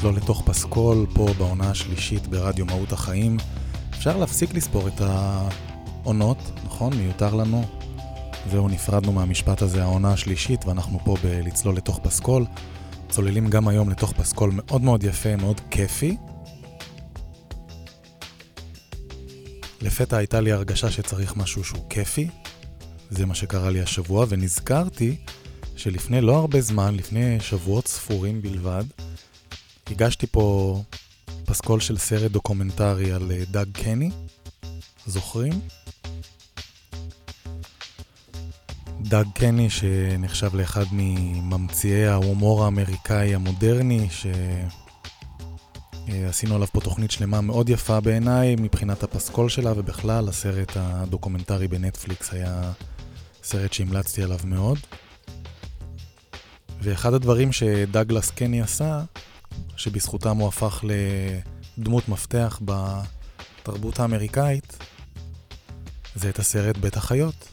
לצלול לתוך פסקול, פה בעונה השלישית ברדיו מהות החיים. אפשר להפסיק לספור את העונות, נכון? מיותר לנו. זהו, נפרדנו מהמשפט הזה, העונה השלישית, ואנחנו פה בלצלול לתוך פסקול. צוללים גם היום לתוך פסקול מאוד מאוד יפה, מאוד כיפי. לפתע הייתה לי הרגשה שצריך משהו שהוא כיפי. זה מה שקרה לי השבוע, ונזכרתי שלפני לא הרבה זמן, לפני שבועות ספורים בלבד, הגשתי פה פסקול של סרט דוקומנטרי על אה, דאג קני, זוכרים? דאג קני שנחשב לאחד מממציאי ההומור האמריקאי המודרני, שעשינו עליו פה תוכנית שלמה מאוד יפה בעיניי מבחינת הפסקול שלה, ובכלל הסרט הדוקומנטרי בנטפליקס היה סרט שהמלצתי עליו מאוד. ואחד הדברים שדגלס קני עשה, שבזכותם הוא הפך לדמות מפתח בתרבות האמריקאית, זה את הסרט בית החיות.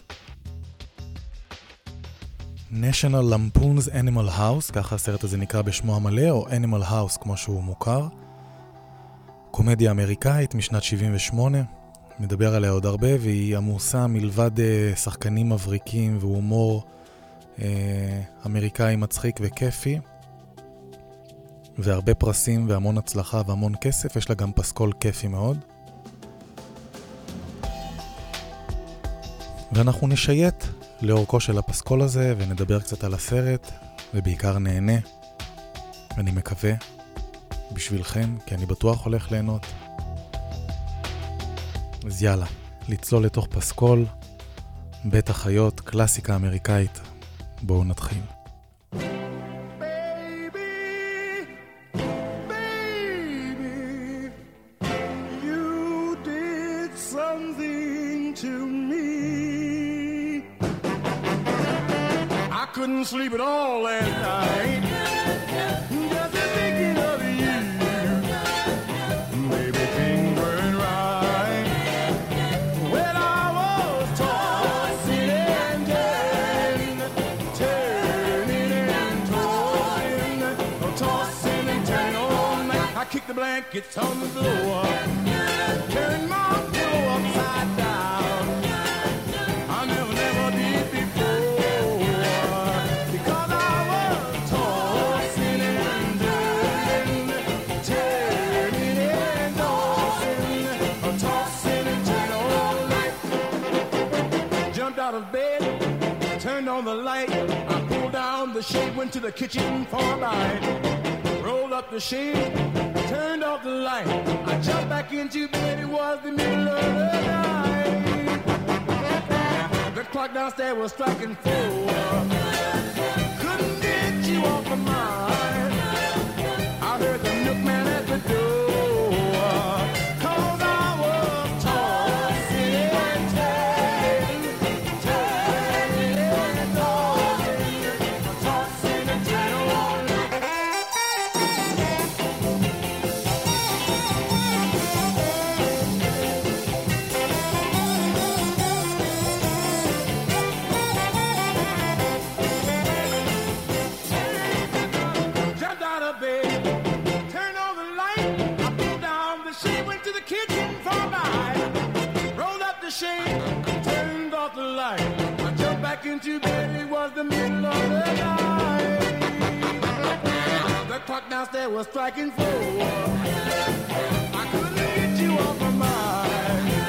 National Lampoon's Animal House, ככה הסרט הזה נקרא בשמו המלא, או Animal House כמו שהוא מוכר. קומדיה אמריקאית משנת 78, מדבר עליה עוד הרבה, והיא עמוסה מלבד אה, שחקנים מבריקים והומור אה, אמריקאי מצחיק וכיפי, והרבה פרסים והמון הצלחה והמון כסף, יש לה גם פסקול כיפי מאוד. ואנחנו נשייט לאורכו של הפסקול הזה ונדבר קצת על הסרט, ובעיקר נהנה, ואני מקווה, בשבילכם, כי אני בטוח הולך ליהנות. אז יאללה, לצלול לתוך פסקול, בית החיות, קלאסיקה אמריקאית בואו נתחיל. Sleep at all last night. Just thinking of you. Baby, things right. When I was tossing and turning, turning and tossing, oh, tossing and turning all night. I kicked the blankets on the floor, turned my pillow upside down. Shade, went to the kitchen for a bite. Rolled up the shade, turned off the light. I jumped back into bed, it was the middle of the night. The clock downstairs was striking four. Couldn't get you off my mind. I heard the milkman at the door. Back into bed, it was the middle of the night. The clock downstairs was striking four. I couldn't get you off of mine. I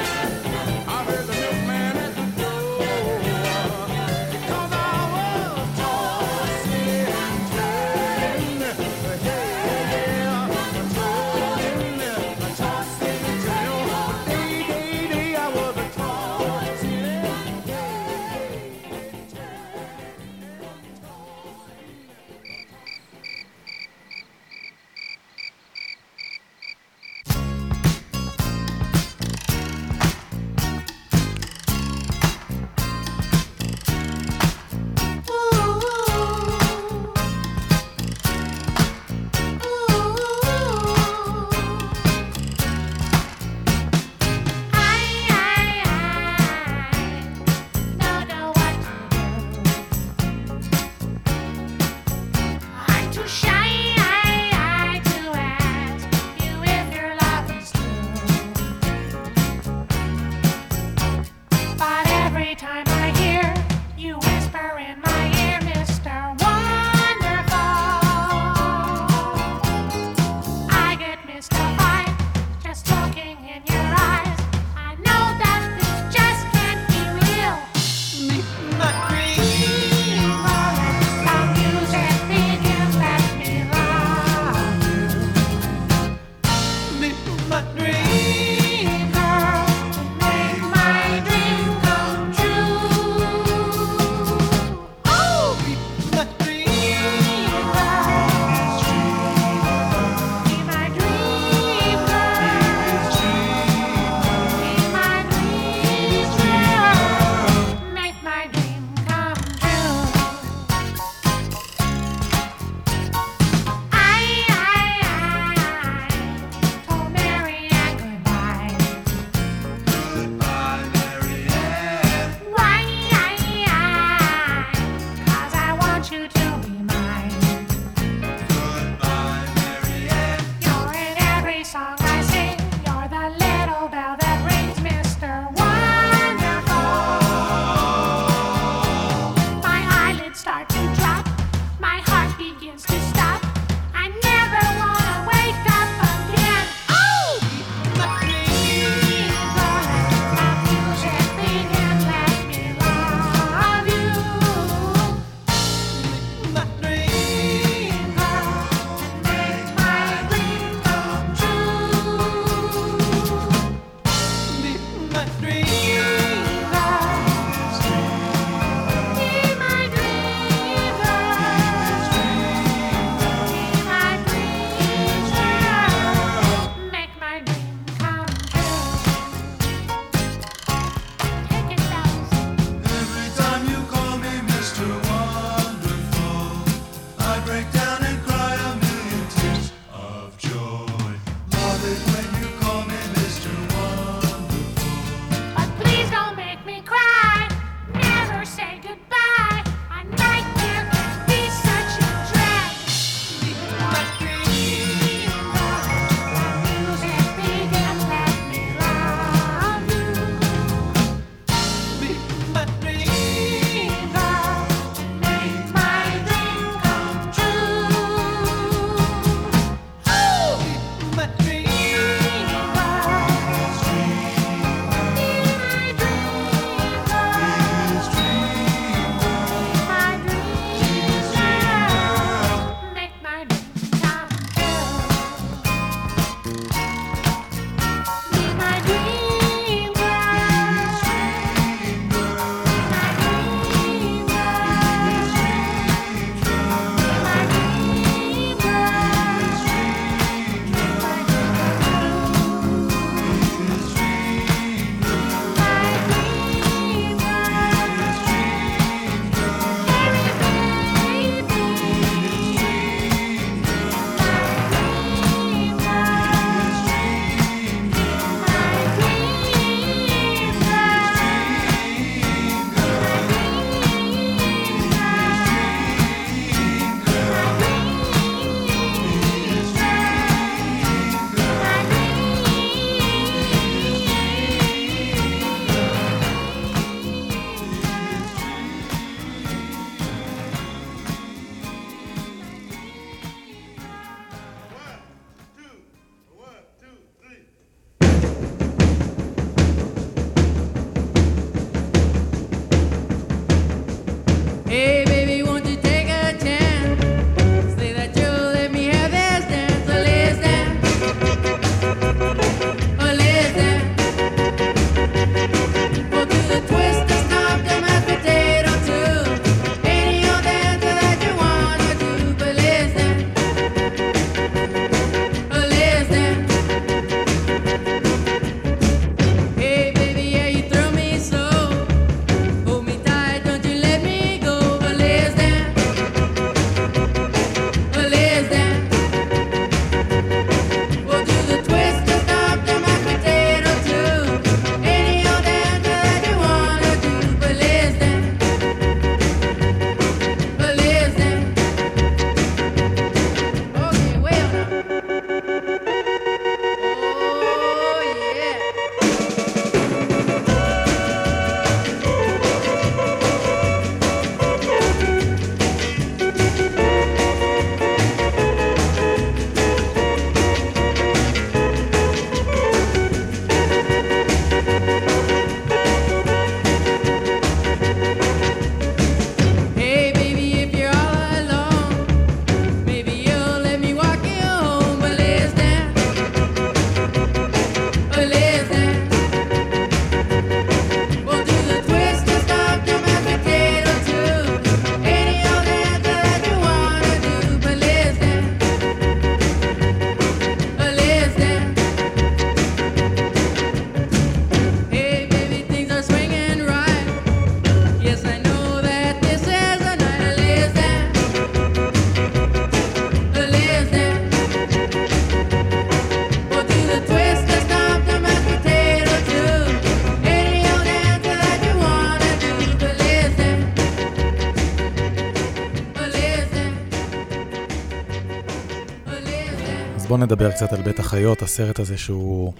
נדבר קצת על בית החיות, הסרט הזה שהוא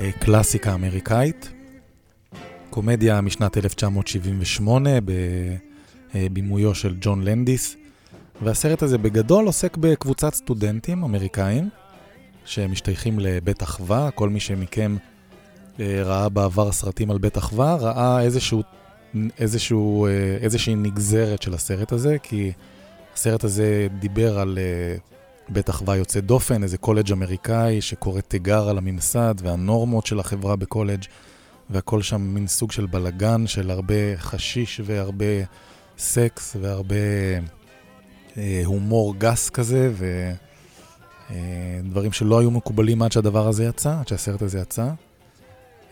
אה, קלאסיקה אמריקאית. קומדיה משנת 1978 בבימויו של ג'ון לנדיס. והסרט הזה בגדול עוסק בקבוצת סטודנטים אמריקאים שמשתייכים לבית אחווה. כל מי שמכם אה, ראה בעבר סרטים על בית אחווה, ראה איזשהו, איזשהו, אה, איזושהי נגזרת של הסרט הזה, כי הסרט הזה דיבר על אה, בית אחווה יוצא דופן, איזה קולג' אמריקאי שקורא תיגר על הממסד והנורמות של החברה בקולג', והכל שם מין סוג של בלגן של הרבה חשיש והרבה סקס והרבה אה, הומור גס כזה, ודברים שלא היו מקובלים עד שהדבר הזה יצא, עד שהסרט הזה יצא.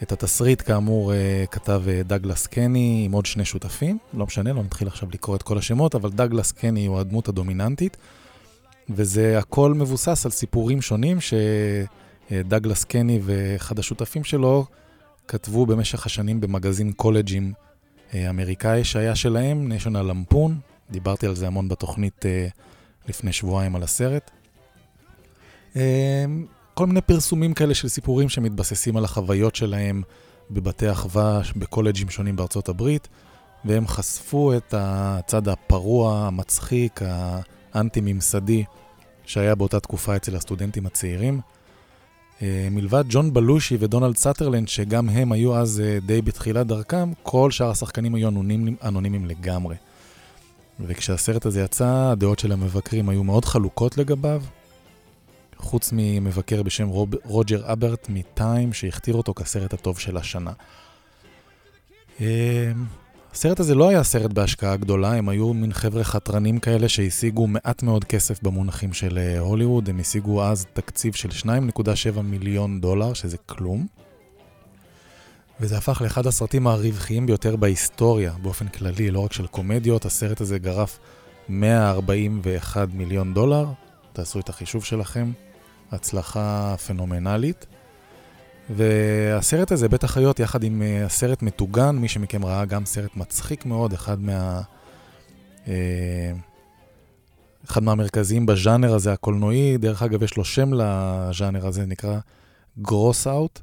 את התסריט, כאמור, אה, כתב אה, דגלס קני עם עוד שני שותפים. לא משנה, לא נתחיל עכשיו לקרוא את כל השמות, אבל דגלס קני הוא הדמות הדומיננטית, וזה הכל מבוסס על סיפורים שונים שדגלס קני ואחד השותפים שלו כתבו במשך השנים במגזין קולג'ים אה, אמריקאי שהיה שלהם, national lampoon. דיברתי על זה המון בתוכנית לפני שבועיים על הסרט. כל מיני פרסומים כאלה של סיפורים שמתבססים על החוויות שלהם בבתי אחווה, בקולג'ים שונים בארצות הברית, והם חשפו את הצד הפרוע, המצחיק, האנטי-ממסדי שהיה באותה תקופה אצל הסטודנטים הצעירים. אה, מלבד ג'ון בלושי ודונלד סאטרלנד, שגם הם היו אז אה, די בתחילת דרכם, כל שאר השחקנים היו אנונימיים, אנונימיים לגמרי. וכשהסרט הזה יצא, הדעות של המבקרים היו מאוד חלוקות לגביו, חוץ ממבקר בשם רוב, רוג'ר אברט מטיים, שהכתיר אותו כסרט הטוב של השנה. הסרט הזה לא היה סרט בהשקעה גדולה, הם היו מין חבר'ה חתרנים כאלה שהשיגו מעט מאוד כסף במונחים של אה, הוליווד, הם השיגו אז תקציב של 2.7 מיליון דולר, שזה כלום. וזה הפך לאחד הסרטים הרווחיים ביותר בהיסטוריה, באופן כללי, לא רק של קומדיות, הסרט הזה גרף 141 מיליון דולר, תעשו את החישוב שלכם. הצלחה פנומנלית. והסרט הזה, בית החיות, יחד עם uh, הסרט מטוגן, מי שמכם ראה גם סרט מצחיק מאוד, אחד מה... Uh, אחד מהמרכזיים בז'אנר הזה, הקולנועי, דרך אגב, יש לו שם לז'אנר הזה, נקרא gross out,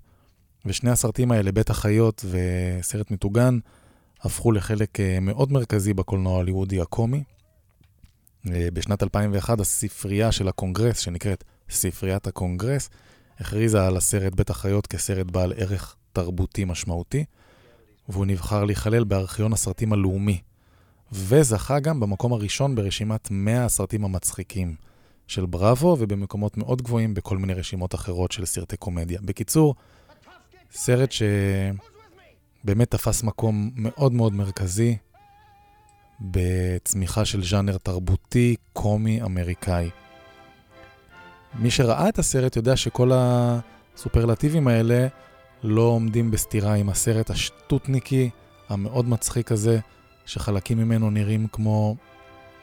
ושני הסרטים האלה, בית החיות וסרט מטוגן, הפכו לחלק uh, מאוד מרכזי בקולנוע ההוליוודי הקומי. בשנת 2001 הספרייה של הקונגרס, שנקראת ספריית הקונגרס, הכריזה על הסרט בית החיות כסרט בעל ערך תרבותי משמעותי, והוא נבחר להיכלל בארכיון הסרטים הלאומי, וזכה גם במקום הראשון ברשימת 100 הסרטים המצחיקים של בראבו, ובמקומות מאוד גבוהים בכל מיני רשימות אחרות של סרטי קומדיה. בקיצור, סרט שבאמת תפס מקום מאוד מאוד מרכזי בצמיחה של ז'אנר תרבותי, קומי, אמריקאי. מי שראה את הסרט יודע שכל הסופרלטיבים האלה לא עומדים בסתירה עם הסרט השטותניקי, המאוד מצחיק הזה, שחלקים ממנו נראים כמו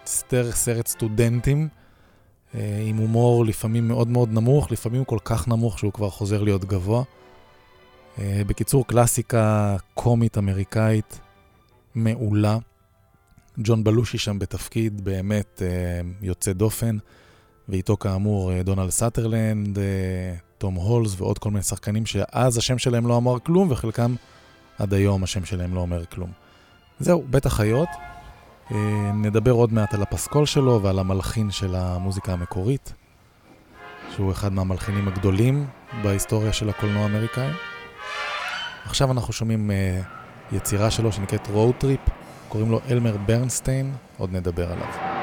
סטר, סרט סטודנטים, אה, עם הומור לפעמים מאוד מאוד נמוך, לפעמים כל כך נמוך שהוא כבר חוזר להיות גבוה. אה, בקיצור, קלאסיקה קומית אמריקאית מעולה. ג'ון בלושי שם בתפקיד באמת אה, יוצא דופן. ואיתו כאמור אה, דונלד סאטרלנד, אה, תום הולס ועוד כל מיני שחקנים שאז השם שלהם לא אמר כלום, וחלקם עד היום השם שלהם לא אומר כלום. זהו, בית החיות. אה, נדבר עוד מעט על הפסקול שלו ועל המלחין של המוזיקה המקורית, שהוא אחד מהמלחינים הגדולים בהיסטוריה של הקולנוע האמריקאי. עכשיו אנחנו שומעים יצירה שלו שנקראת Road Trip, קוראים לו אלמר ברנסטיין, עוד נדבר עליו.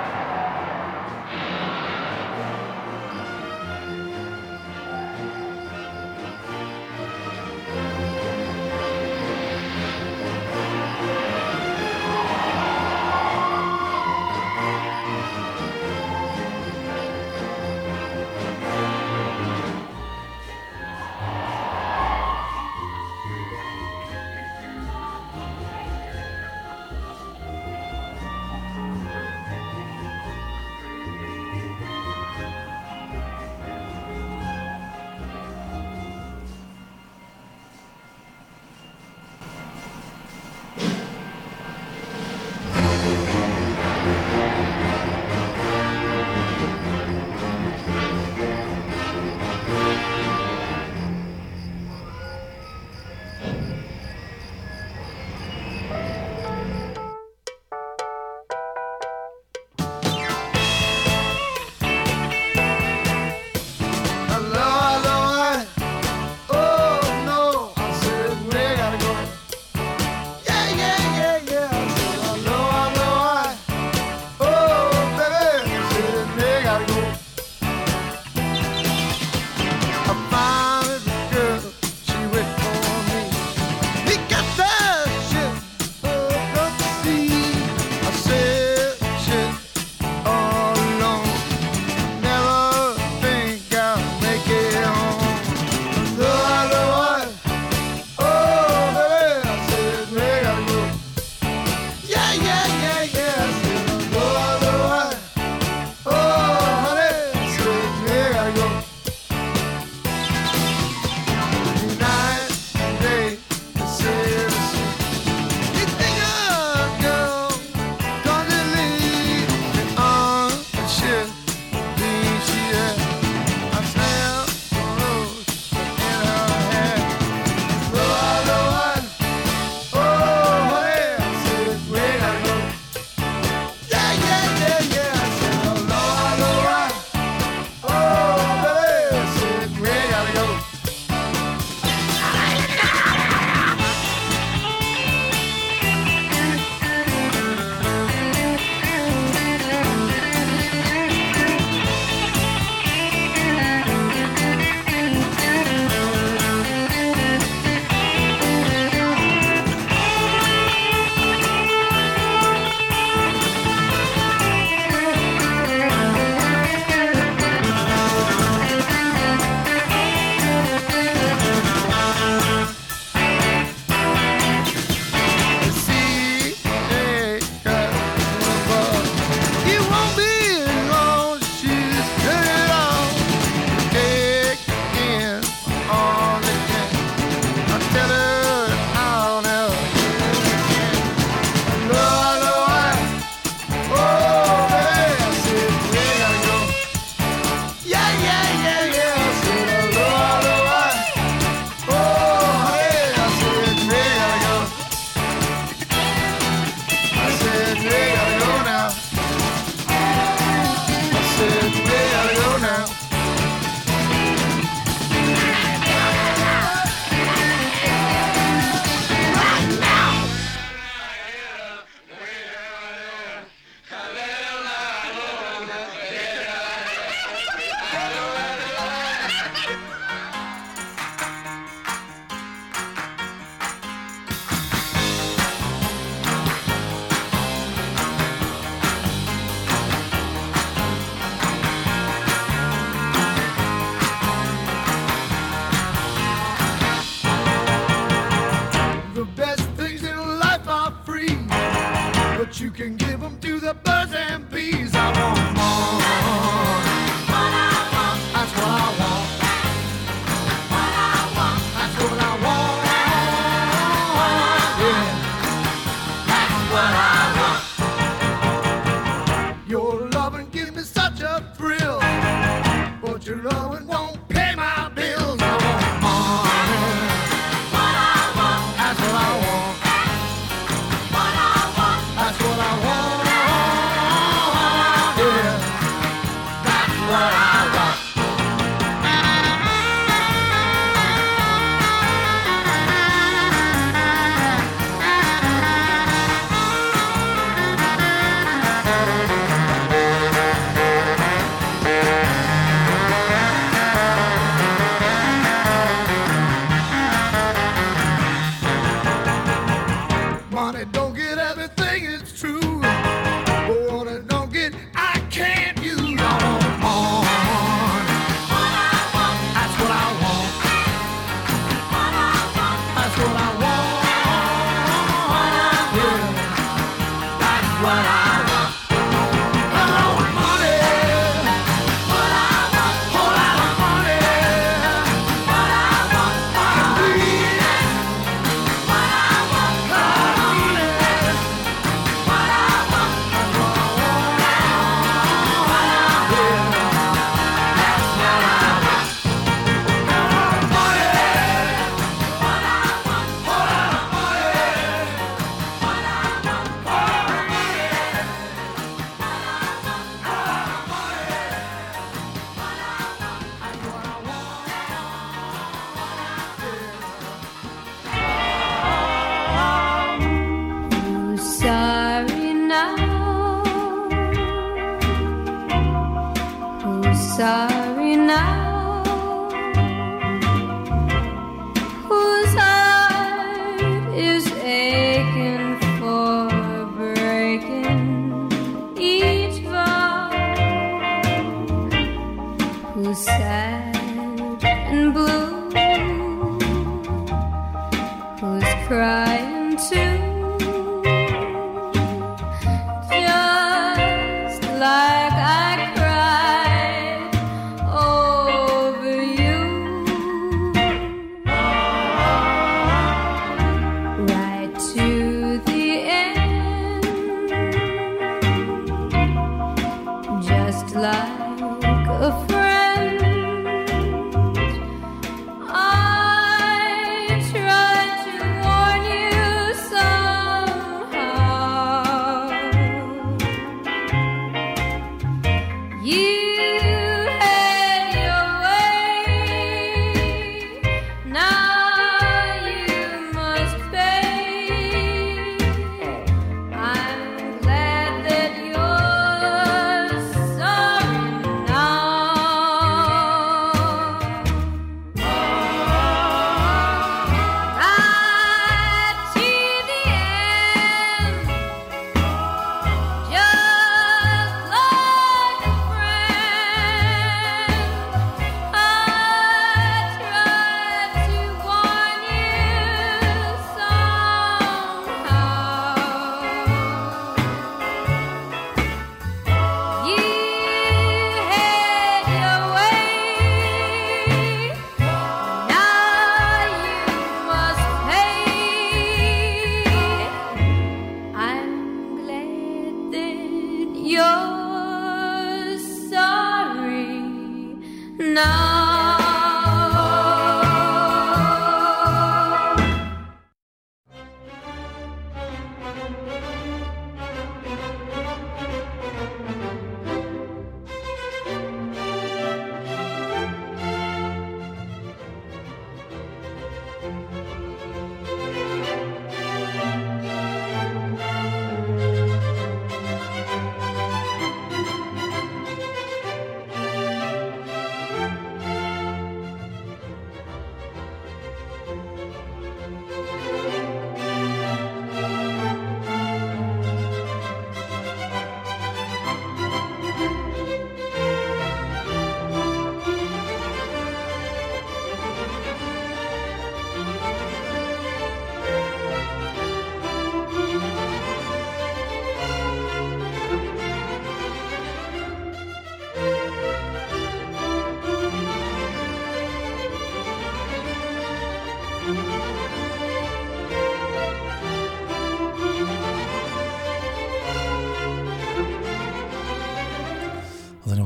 אז אני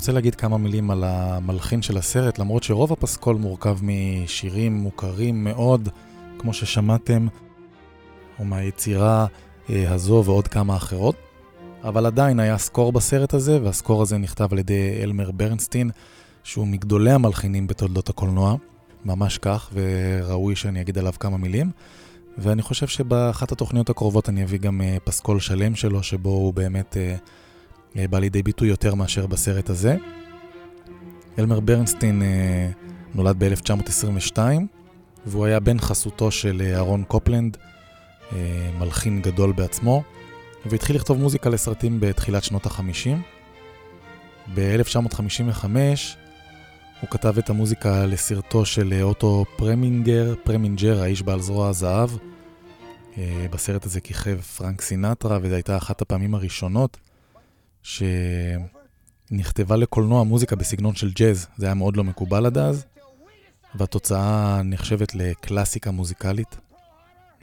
רוצה להגיד כמה מילים על המלחין של הסרט, למרות שרוב הפסקול מורכב משירים מוכרים מאוד, כמו ששמעתם, או מהיצירה אה, הזו ועוד כמה אחרות. אבל עדיין היה סקור בסרט הזה, והסקור הזה נכתב על ידי אלמר ברנסטין, שהוא מגדולי המלחינים בתולדות הקולנוע, ממש כך, וראוי שאני אגיד עליו כמה מילים. ואני חושב שבאחת התוכניות הקרובות אני אביא גם אה, פסקול שלם שלו, שבו הוא באמת אה, בא לידי ביטוי יותר מאשר בסרט הזה. אלמר ברנסטיין אה, נולד ב-1922, והוא היה בן חסותו של אה, אהרון קופלנד, אה, מלחין גדול בעצמו, והתחיל לכתוב מוזיקה לסרטים בתחילת שנות ה-50. ב-1955 הוא כתב את המוזיקה לסרטו של אה, אוטו פרמינגר, פרמינג'ר, האיש בעל זרוע הזהב. אה, בסרט הזה כיכב פרנק סינטרה, וזו הייתה אחת הפעמים הראשונות שנכתבה לקולנוע מוזיקה בסגנון של ג'אז. זה היה מאוד לא מקובל עד אז, והתוצאה נחשבת לקלאסיקה מוזיקלית,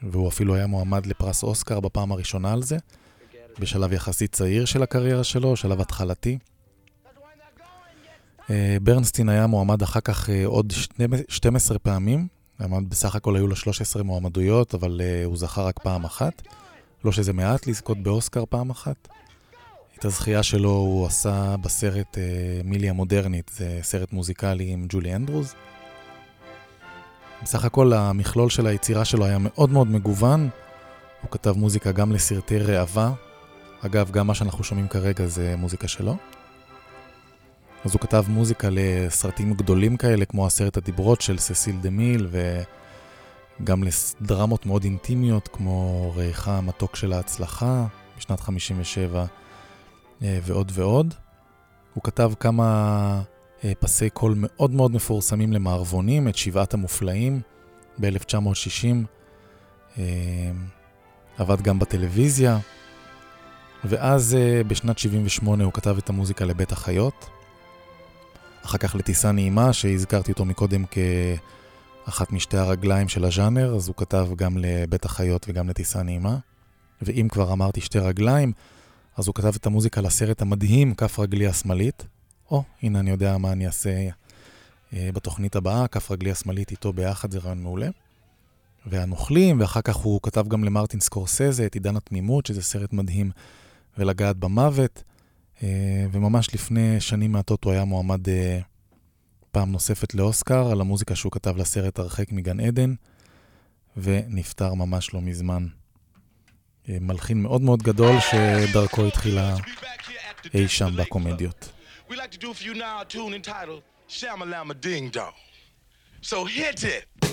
והוא אפילו היה מועמד לפרס אוסקר בפעם הראשונה על זה, בשלב יחסית צעיר של הקריירה שלו, שלב התחלתי. אה, ברנסטין היה מועמד אחר כך אה, עוד 12 פעמים, בסך הכל היו לו 13 מועמדויות, אבל אה, הוא זכה רק פעם אחת. לא שזה מעט לזכות באוסקר פעם אחת. את הזכייה שלו הוא עשה בסרט אה, מילי המודרנית, זה סרט מוזיקלי עם ג'ולי אנדרוז. בסך הכל המכלול של היצירה שלו היה מאוד מאוד מגוון. הוא כתב מוזיקה גם לסרטי ראווה. אגב, גם מה שאנחנו שומעים כרגע זה מוזיקה שלו. אז הוא כתב מוזיקה לסרטים גדולים כאלה, כמו עשרת הדיברות של ססיל דה מיל, וגם לדרמות מאוד אינטימיות, כמו ריחה המתוק של ההצלחה, בשנת 57, אה, ועוד ועוד. הוא כתב כמה אה, פסי קול מאוד מאוד מפורסמים למערבונים, את שבעת המופלאים ב-1960. אה, עבד גם בטלוויזיה, ואז אה, בשנת 78 הוא כתב את המוזיקה לבית החיות. אחר כך לטיסה נעימה, שהזכרתי אותו מקודם כאחת משתי הרגליים של הז'אנר, אז הוא כתב גם לבית החיות וגם לטיסה נעימה. ואם כבר אמרתי שתי רגליים, אז הוא כתב את המוזיקה לסרט המדהים, כף רגלי השמאלית. או, הנה אני יודע מה אני אעשה אה, בתוכנית הבאה, כף רגלי השמאלית איתו ביחד, זה רעיון מעולה. והנוכלים, ואחר כך הוא כתב גם למרטין סקורסזה את עידן התמימות, שזה סרט מדהים, ולגעת במוות. אה, וממש לפני שנים מעטות הוא היה מועמד אה, פעם נוספת לאוסקר על המוזיקה שהוא כתב לסרט הרחק מגן עדן, ונפטר ממש לא מזמן. אה, מלחין מאוד מאוד גדול שדרכו התחילה אי שם בקומדיות. We like to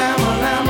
shamalama,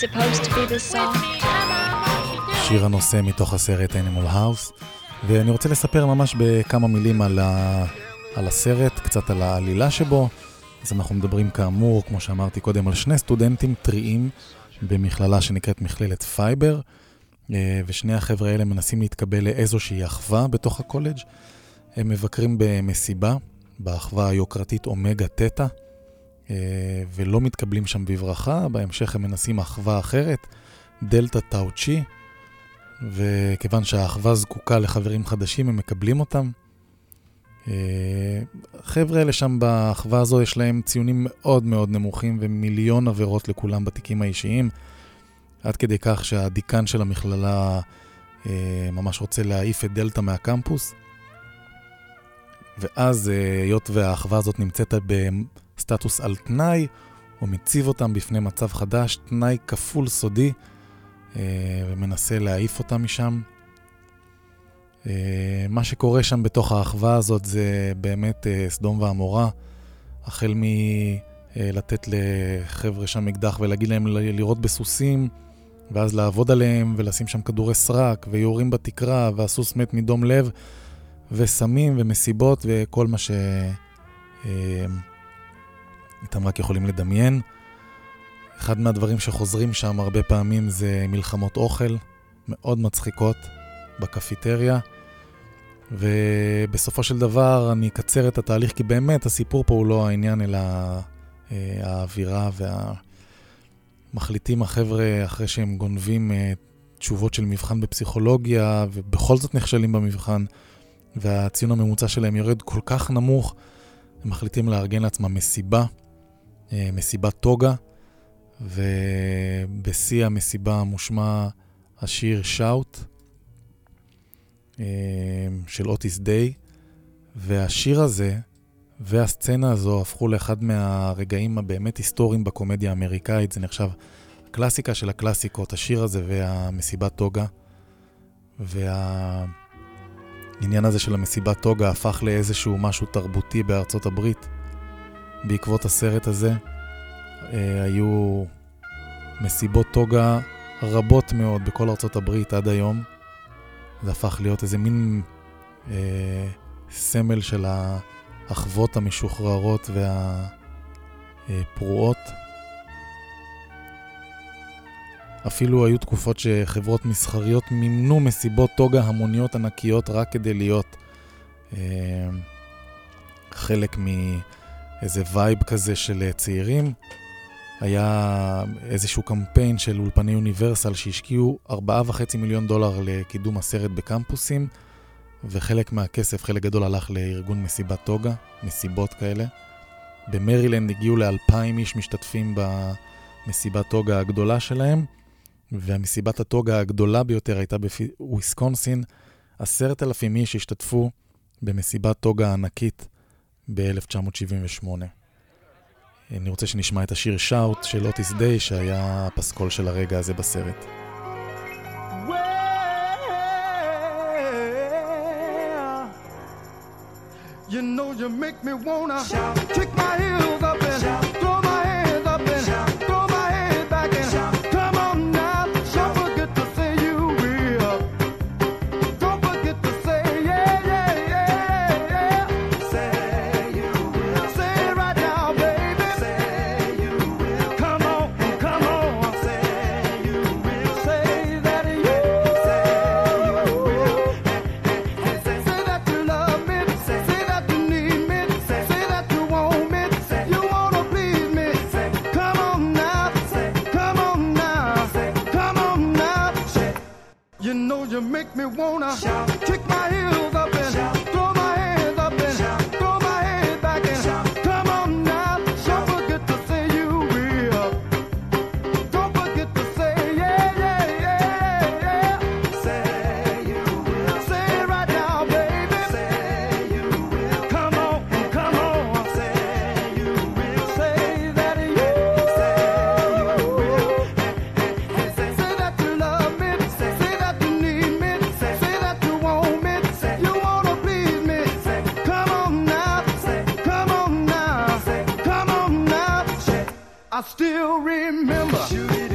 supposed to be the song? שיר הנושא מתוך הסרט Animal House, ואני רוצה לספר ממש בכמה מילים על, ה... על הסרט, קצת על העלילה שבו. אז אנחנו מדברים כאמור, כמו שאמרתי קודם, על שני סטודנטים טריים במכללה שנקראת מכללת פייבר, אה, ושני החבר'ה האלה מנסים להתקבל לאיזושהי אחווה בתוך הקולג'. הם מבקרים במסיבה, באחווה היוקרתית אומגה תטא, ולא מתקבלים שם בברכה, בהמשך הם מנסים אחווה אחרת, דלתא טאו צ'י, וכיוון שהאחווה זקוקה לחברים חדשים, הם מקבלים אותם. אה, החבר'ה האלה שם באחווה הזו, יש להם ציונים מאוד מאוד נמוכים ומיליון עבירות לכולם בתיקים האישיים, עד כדי כך שהדיקן של המכללה אה, ממש רוצה להעיף את דלתא מהקמפוס. ואז, אה, היות והאחווה הזאת נמצאת בסטטוס על תנאי, הוא מציב אותם בפני מצב חדש, תנאי כפול סודי, אה, ומנסה להעיף אותם משם. אה, מה שקורה שם בתוך האחווה הזאת זה באמת אה, סדום ועמורה, החל מלתת לחבר'ה שם אקדח ולהגיד להם לירות בסוסים, ואז לעבוד עליהם ולשים שם כדורי סרק, ויורים בתקרה, והסוס מת מדום לב, וסמים ומסיבות וכל מה ש... אתם רק יכולים לדמיין. אחד מהדברים שחוזרים שם הרבה פעמים זה מלחמות אוכל, מאוד מצחיקות, בקפיטריה. ובסופו של דבר אני אקצר את התהליך, כי באמת הסיפור פה הוא לא העניין, אלא אה, האווירה וה... מחליטים החבר'ה, אחרי שהם גונבים אה, תשובות של מבחן בפסיכולוגיה, ובכל זאת נכשלים במבחן, והציון הממוצע שלהם יורד כל כך נמוך, הם מחליטים לארגן לעצמם מסיבה, מסיבת טוגה, ובשיא המסיבה מושמע השיר שאוט אה, של אוטיס דיי, והשיר הזה והסצנה הזו הפכו לאחד מהרגעים הבאמת היסטוריים בקומדיה האמריקאית. זה נחשב קלאסיקה של הקלאסיקות, השיר הזה והמסיבת טוגה. והעניין הזה של המסיבת טוגה הפך לאיזשהו משהו תרבותי בארצות הברית. בעקבות הסרט הזה אה, היו מסיבות טוגה רבות מאוד בכל ארצות הברית עד היום. זה הפך להיות איזה מין אה, סמל של האחוות המשוחררות והפרועות. אפילו היו תקופות שחברות מסחריות מימנו מסיבות טוגה המוניות ענקיות רק כדי להיות אה, חלק מאיזה וייב כזה של אה, צעירים. היה איזשהו קמפיין של אולפני יוניברסל שהשקיעו 4.5 מיליון דולר לקידום הסרט בקמפוסים, וחלק מהכסף, חלק גדול הלך לארגון מסיבת טוגה, מסיבות כאלה. במרילנד הגיעו לאלפיים איש משתתפים במסיבת טוגה הגדולה שלהם, והמסיבת הטוגה הגדולה ביותר הייתה בוויסקונסין. עשרת אלפים איש השתתפו במסיבת טוגה ענקית ב-1978. אני רוצה שנשמע את השיר Shout של אוטיס דיי, שהיה הפסקול של הרגע הזה בסרט. Well, you know you make me wanna kick my heels up and throw make me wanna shout. Kick still remember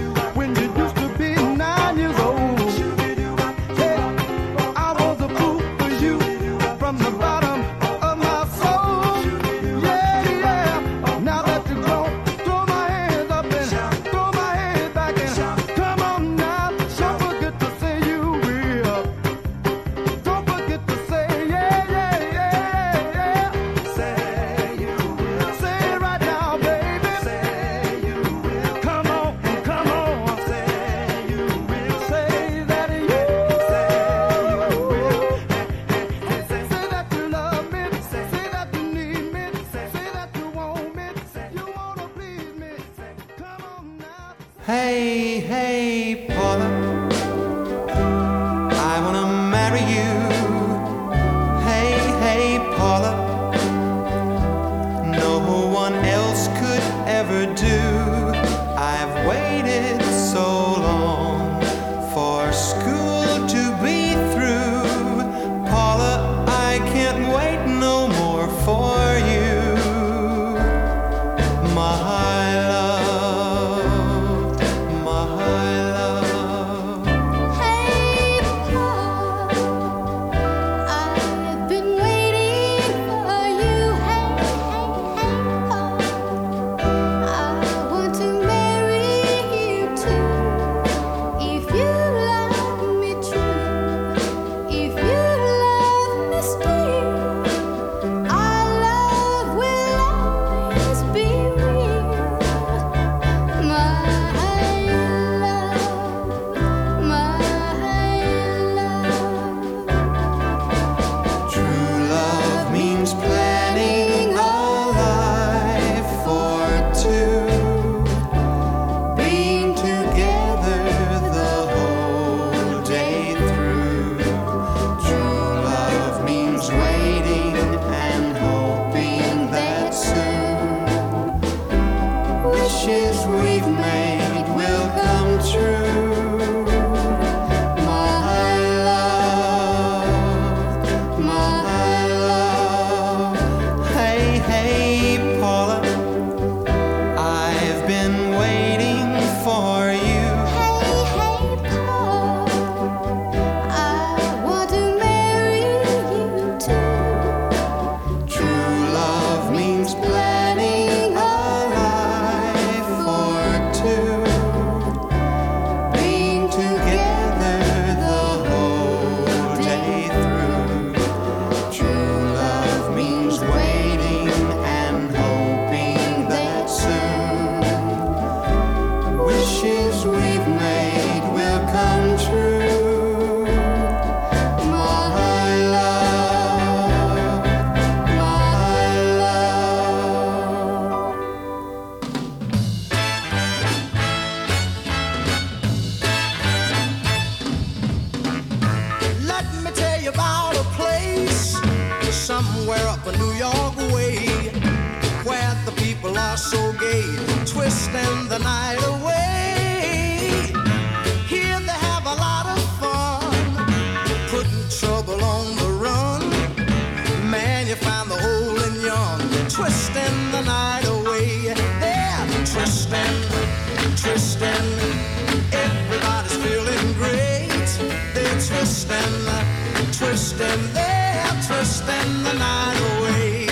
Twisting the night away.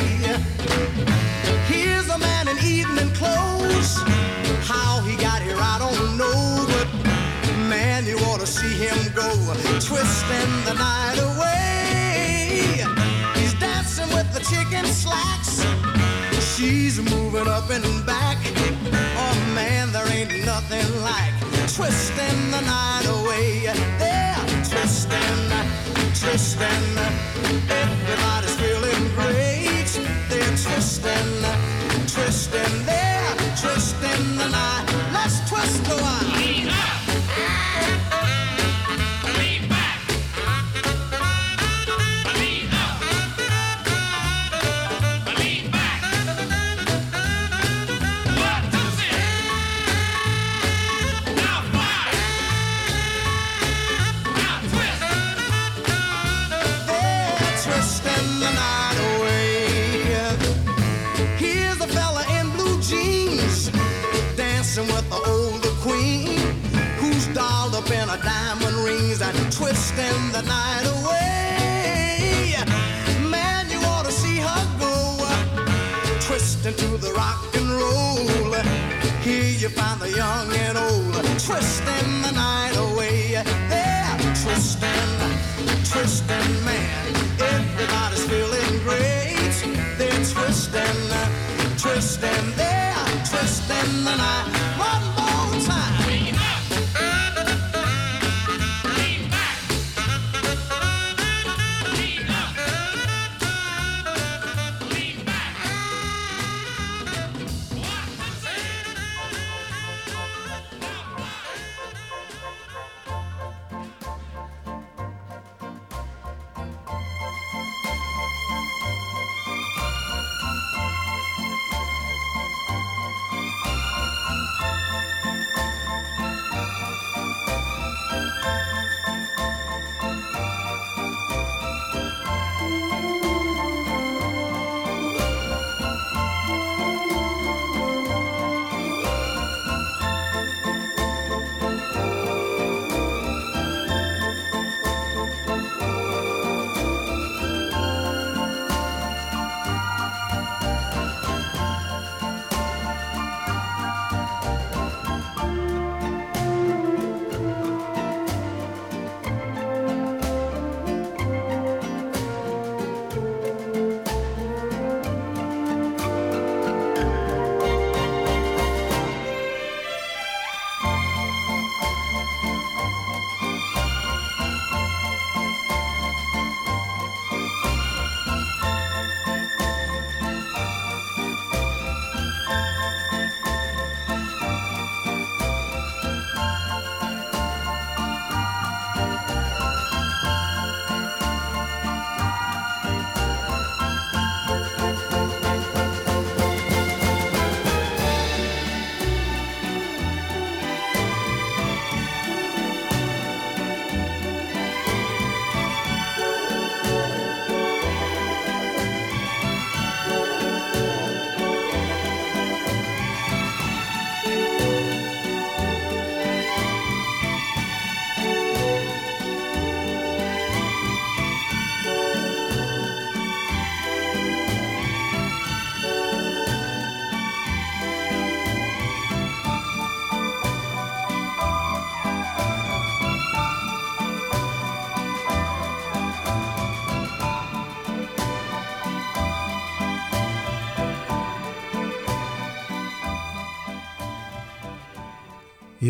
Here's a man in evening clothes. How he got here, I don't know, but man, you ought to see him go, twisting the night away. He's dancing with the chicken slacks. She's moving up and back. Oh man, there ain't nothing like twisting the night away. They're twisting, twisting. Everybody's feeling great. They're twisting, twisting. They're twisting the night. Let's twist a while. Twisting the night away. Man, you ought to see her go twisting to the rock and roll. Here you find the young and old twisting the night away. They're twisting, twisting, man. Everybody's feeling great. They're twisting, twisting, they're twisting the night.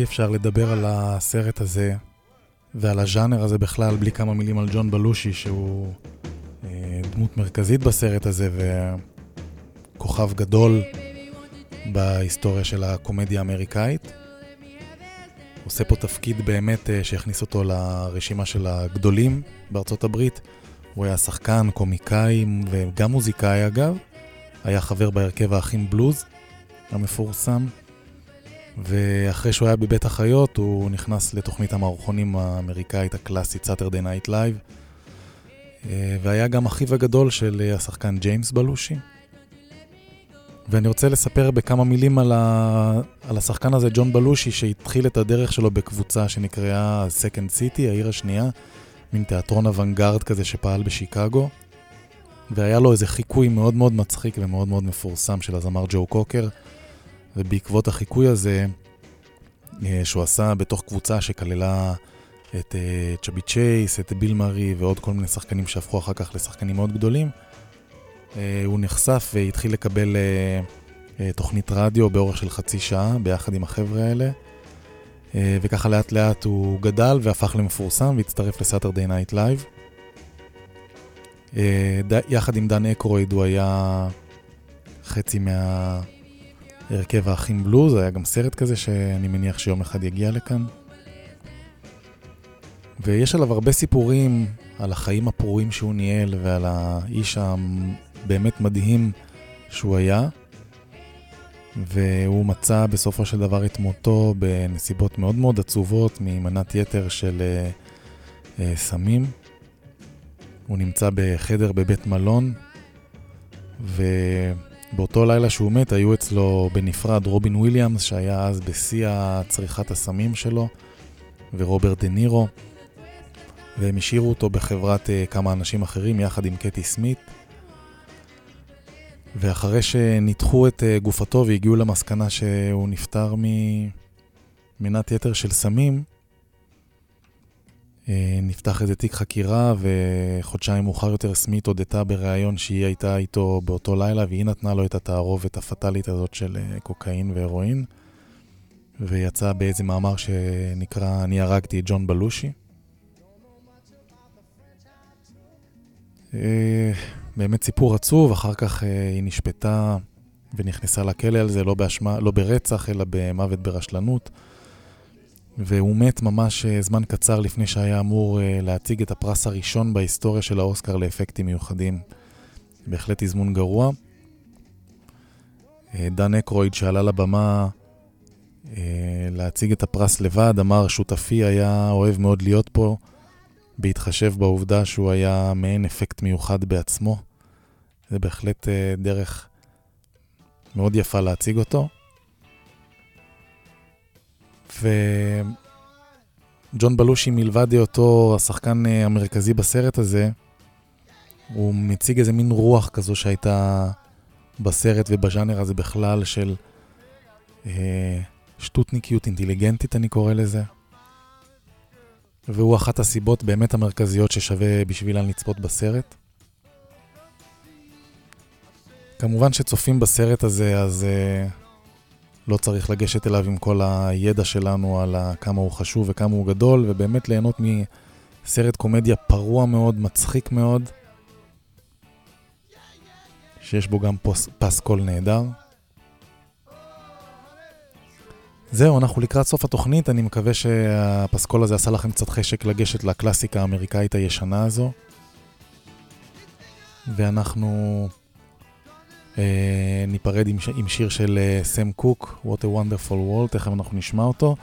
אפשר לדבר על הסרט הזה ועל הז'אנר הזה בכלל בלי כמה מילים על ג'ון בלושי, שהוא אה, דמות מרכזית בסרט הזה וכוכב גדול בהיסטוריה של הקומדיה האמריקאית. עושה פה תפקיד באמת אה, שהכניס אותו לרשימה של הגדולים בארצות הברית. הוא היה שחקן, קומיקאי וגם מוזיקאי אגב. היה חבר בהרכב האחים בלוז. המפורסם. ואחרי שהוא היה בבית החיות, הוא נכנס לתוכנית המערכונים האמריקאית הקלאסית, Saturday Night Live, אה, והיה גם אחיו הגדול של אה, השחקן ג'יימס בלושי. ואני רוצה לספר בכמה מילים על, ה... על השחקן הזה, ג'ון בלושי, שהתחיל את הדרך שלו בקבוצה שנקראה Second City, העיר השנייה, מין תיאטרון אוונגרד כזה שפעל בשיקגו. והיה לו איזה חיקוי מאוד מאוד מצחיק ומאוד מאוד מפורסם של הזמר ג'ו קוקר, ובעקבות החיקוי הזה, אה, שהוא עשה בתוך קבוצה שכללה את אה, צ'אבי צ'ייס, את ביל מארי ועוד כל מיני שחקנים שהפכו אחר כך לשחקנים מאוד גדולים, אה, הוא נחשף והתחיל לקבל תוכנית רדיו באורך של חצי שעה ביחד עם החבר'ה האלה. וככה לאט לאט הוא גדל והפך למפורסם והצטרף ל Saturday Night Live. יחד עם דן אקרויד הוא היה חצי מהרכב האחים בלוז, היה גם סרט כזה שאני מניח שיום אחד יגיע לכאן. ויש עליו הרבה סיפורים על החיים הפרועים שהוא ניהל ועל האיש הבאמת מדהים שהוא היה. והוא מצא בסופו של דבר את מותו בנסיבות מאוד מאוד עצובות ממנת יתר של אה, אה, סמים. הוא נמצא בחדר בבית מלון, ובאותו לילה שהוא מת היו אצלו בנפרד רובין וויליאמס, שהיה אז בשיא צריכת הסמים שלו, ורוברט דה נירו, והם השאירו אותו בחברת uh, כמה אנשים אחרים יחד עם קטי סמית. ואחרי שניתחו את uh, גופתו והגיעו למסקנה שהוא נפטר ממנת יתר של סמים, נפתח איזה תיק חקירה, וחודשיים מאוחר יותר סמית הודתה בריאיון שהיא הייתה איתו באותו לילה, והיא נתנה לו את התערובת הפטאלית הזאת של אה, קוקאין והרואין, ויצא באיזה מאמר שנקרא "אני הרגתי את ג'ון בלושי". אה, באמת סיפור עצוב, אחר כך היא נשפטה ונכנסה לכלא על זה, לא, באשמה, לא ברצח, אלא במוות ברשלנות. והוא מת ממש אה, זמן קצר לפני שהיה אמור אה, להציג את הפרס הראשון בהיסטוריה של האוסקר לאפקטים מיוחדים. בהחלט תזמון גרוע. אה, דן אקרויד שעלה לבמה להציג את הפרס לבד, אמר שותפי היה אוהב מאוד להיות פה, בהתחשב בעובדה שהוא היה מעין אפקט מיוחד בעצמו. זה בהחלט דרך מאוד יפה להציג אותו. וג'ון בלושי, מלבד היותו השחקן אה, המרכזי בסרט הזה, הוא מציג איזה מין רוח כזו שהייתה בסרט ובז'אנר הזה בכלל של אה, שטותניקיות אינטליגנטית, אני קורא לזה. והוא אחת הסיבות באמת המרכזיות ששווה בשבילן לצפות בסרט. כמובן שצופים בסרט הזה, אז uh, לא צריך לגשת אליו עם כל הידע שלנו על כמה הוא חשוב וכמה הוא גדול, ובאמת ליהנות מסרט קומדיה פרוע מאוד, מצחיק מאוד, שיש בו גם פוס, פסקול נהדר. זהו, אנחנו לקראת סוף התוכנית, אני מקווה שהפסקול הזה עשה לכם קצת חשק לגשת לקלאסיקה האמריקאית הישנה הזו. ואנחנו ניפרד עם, עם שיר של אה, סם קוק, What a Wonderful World, תכף אנחנו נשמע אותו.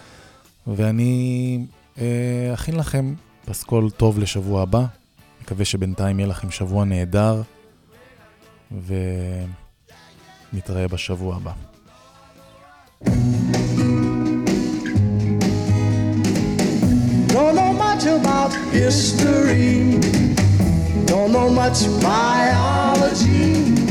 ואני אה, אכין לכם פסקול טוב לשבוע הבא. מקווה שבינתיים יהיה לכם שבוע נהדר, ונתראה בשבוע הבא. Don't know much about history. Don't know much biology.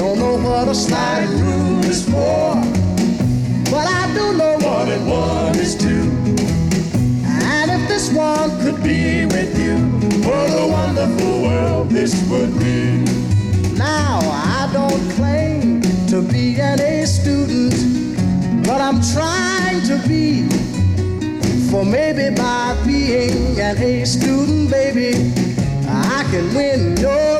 Don't know what a slide rule is for. But I do know one and one is two. And if this one could be with you, what a wonderful world this would be. Now I don't claim to be an A student, but I'm trying to be. For maybe by being an A student, baby, I can win your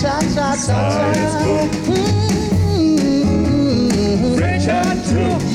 cha cha cha cha. French hot too.